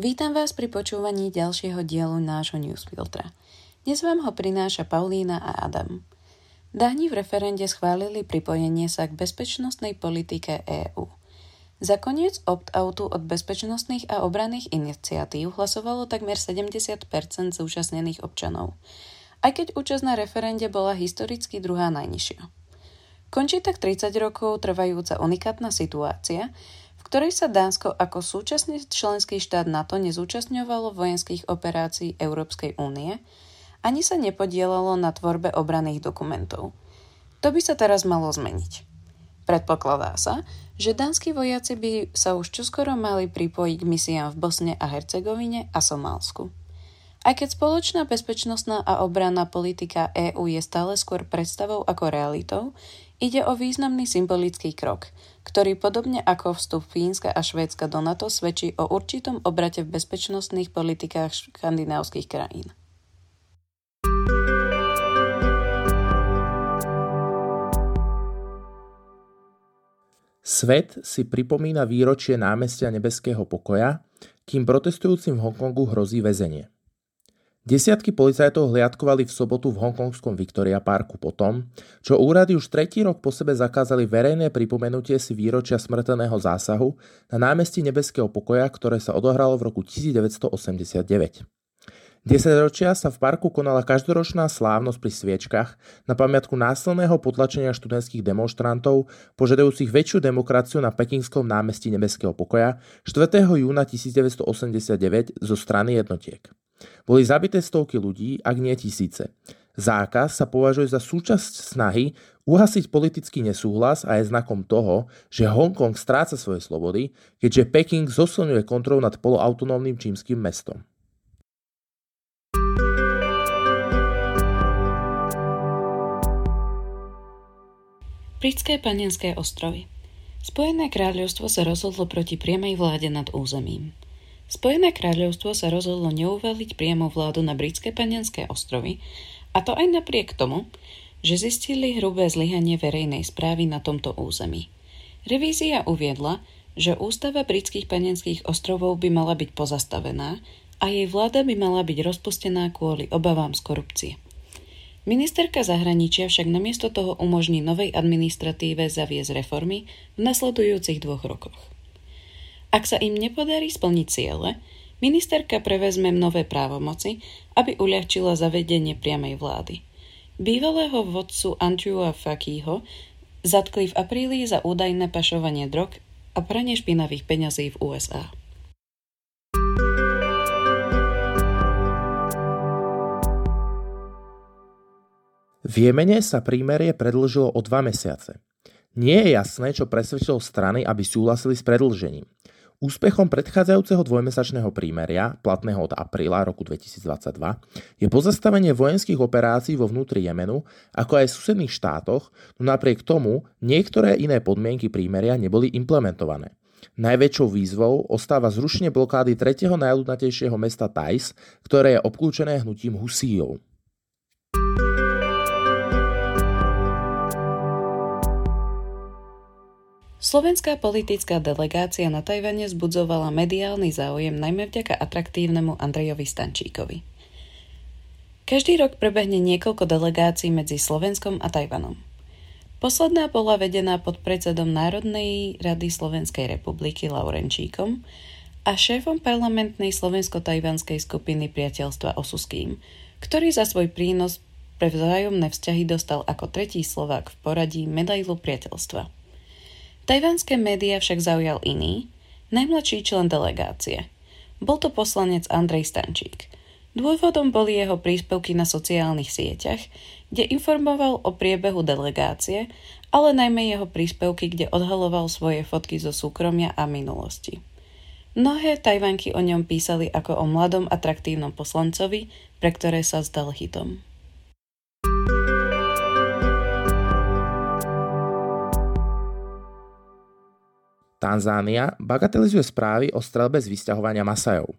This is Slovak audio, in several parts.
Vítam vás pri počúvaní ďalšieho dielu nášho newsfiltra. Dnes vám ho prináša Paulína a Adam. Dáni v referende schválili pripojenie sa k bezpečnostnej politike EÚ. Za koniec opt-outu od bezpečnostných a obranných iniciatív hlasovalo takmer 70% zúčastnených občanov, aj keď účasť na referende bola historicky druhá najnižšia. Končí tak 30 rokov trvajúca unikátna situácia, ktorej sa Dánsko ako súčasný členský štát NATO nezúčastňovalo vojenských operácií Európskej únie, ani sa nepodielalo na tvorbe obranných dokumentov. To by sa teraz malo zmeniť. Predpokladá sa, že dánsky vojaci by sa už čoskoro mali pripojiť k misiám v Bosne a Hercegovine a Somálsku. Aj keď spoločná bezpečnostná a obranná politika EÚ je stále skôr predstavou ako realitou, Ide o významný symbolický krok, ktorý podobne ako vstup Fínska a Švédska do NATO svedčí o určitom obrate v bezpečnostných politikách škandinávskych krajín. Svet si pripomína výročie námestia Nebeského pokoja, kým protestujúcim v Hongkongu hrozí väzenie. Desiatky policajtov hliadkovali v sobotu v hongkongskom Victoria Parku potom, čo úrady už tretí rok po sebe zakázali verejné pripomenutie si výročia smrteného zásahu na námestí Nebeského pokoja, ktoré sa odohralo v roku 1989. Desaťročia sa v parku konala každoročná slávnosť pri sviečkach na pamiatku násilného potlačenia študentských demonstrantov požadujúcich väčšiu demokraciu na pekingskom námestí Nebeského pokoja 4. júna 1989 zo strany jednotiek. Boli zabité stovky ľudí, ak nie tisíce. Zákaz sa považuje za súčasť snahy uhasiť politický nesúhlas a je znakom toho, že Hongkong stráca svoje slobody, keďže Peking zosilňuje kontrolu nad poloautonómnym čímským mestom. Britské panenské ostrovy Spojené kráľovstvo sa rozhodlo proti priamej vláde nad územím. Spojené kráľovstvo sa rozhodlo neuvaliť priamo vládu na britské panenské ostrovy, a to aj napriek tomu, že zistili hrubé zlyhanie verejnej správy na tomto území. Revízia uviedla, že ústava britských panenských ostrovov by mala byť pozastavená a jej vláda by mala byť rozpustená kvôli obavám z korupcie. Ministerka zahraničia však namiesto toho umožní novej administratíve zaviesť reformy v nasledujúcich dvoch rokoch. Ak sa im nepodarí splniť ciele, ministerka prevezme nové právomoci, aby uľahčila zavedenie priamej vlády. Bývalého vodcu Andrewa Fakího zatkli v apríli za údajné pašovanie drog a pranie špinavých peňazí v USA. V Jemene sa prímerie predlžilo o dva mesiace. Nie je jasné, čo presvedčilo strany, aby súhlasili s predlžením. Úspechom predchádzajúceho dvojmesačného prímeria, platného od apríla roku 2022, je pozastavenie vojenských operácií vo vnútri Jemenu, ako aj v susedných štátoch, no napriek tomu niektoré iné podmienky prímeria neboli implementované. Najväčšou výzvou ostáva zrušenie blokády tretieho najľudnatejšieho mesta Tajs, ktoré je obklúčené hnutím Husíjov. Slovenská politická delegácia na Tajvane zbudzovala mediálny záujem najmä vďaka atraktívnemu Andrejovi Stančíkovi. Každý rok prebehne niekoľko delegácií medzi Slovenskom a Tajvanom. Posledná bola vedená pod predsedom Národnej rady Slovenskej republiky Laurenčíkom a šéfom parlamentnej slovensko-tajvanskej skupiny priateľstva Osuským, ktorý za svoj prínos pre vzájomné vzťahy dostal ako tretí Slovák v poradí medailu priateľstva. Tajvanské médiá však zaujal iný, najmladší člen delegácie. Bol to poslanec Andrej Stančík. Dôvodom boli jeho príspevky na sociálnych sieťach, kde informoval o priebehu delegácie, ale najmä jeho príspevky, kde odhaloval svoje fotky zo súkromia a minulosti. Mnohé Tajvanky o ňom písali ako o mladom atraktívnom poslancovi, pre ktoré sa zdal hitom. Tanzánia bagatelizuje správy o strelbe z vysťahovania Masajov.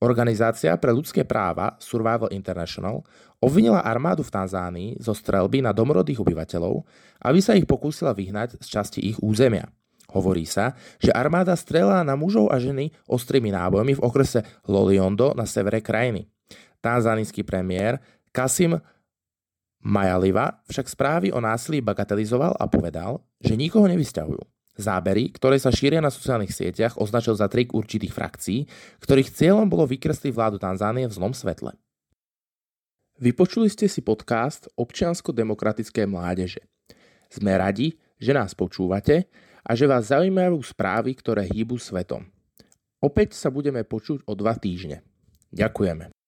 Organizácia pre ľudské práva Survival International obvinila armádu v Tanzánii zo strelby na domorodých obyvateľov, aby sa ich pokúsila vyhnať z časti ich územia. Hovorí sa, že armáda strelá na mužov a ženy ostrými nábojmi v okrese Loliondo na severe krajiny. Tanzánijský premiér Kasim Majaliva však správy o násilí bagatelizoval a povedal, že nikoho nevysťahujú. Zábery, ktoré sa šíria na sociálnych sieťach, označil za trik určitých frakcií, ktorých cieľom bolo vykresliť vládu Tanzánie v zlom svetle. Vypočuli ste si podcast Občiansko-demokratické mládeže. Sme radi, že nás počúvate a že vás zaujímajú správy, ktoré hýbu svetom. Opäť sa budeme počuť o dva týždne. Ďakujeme.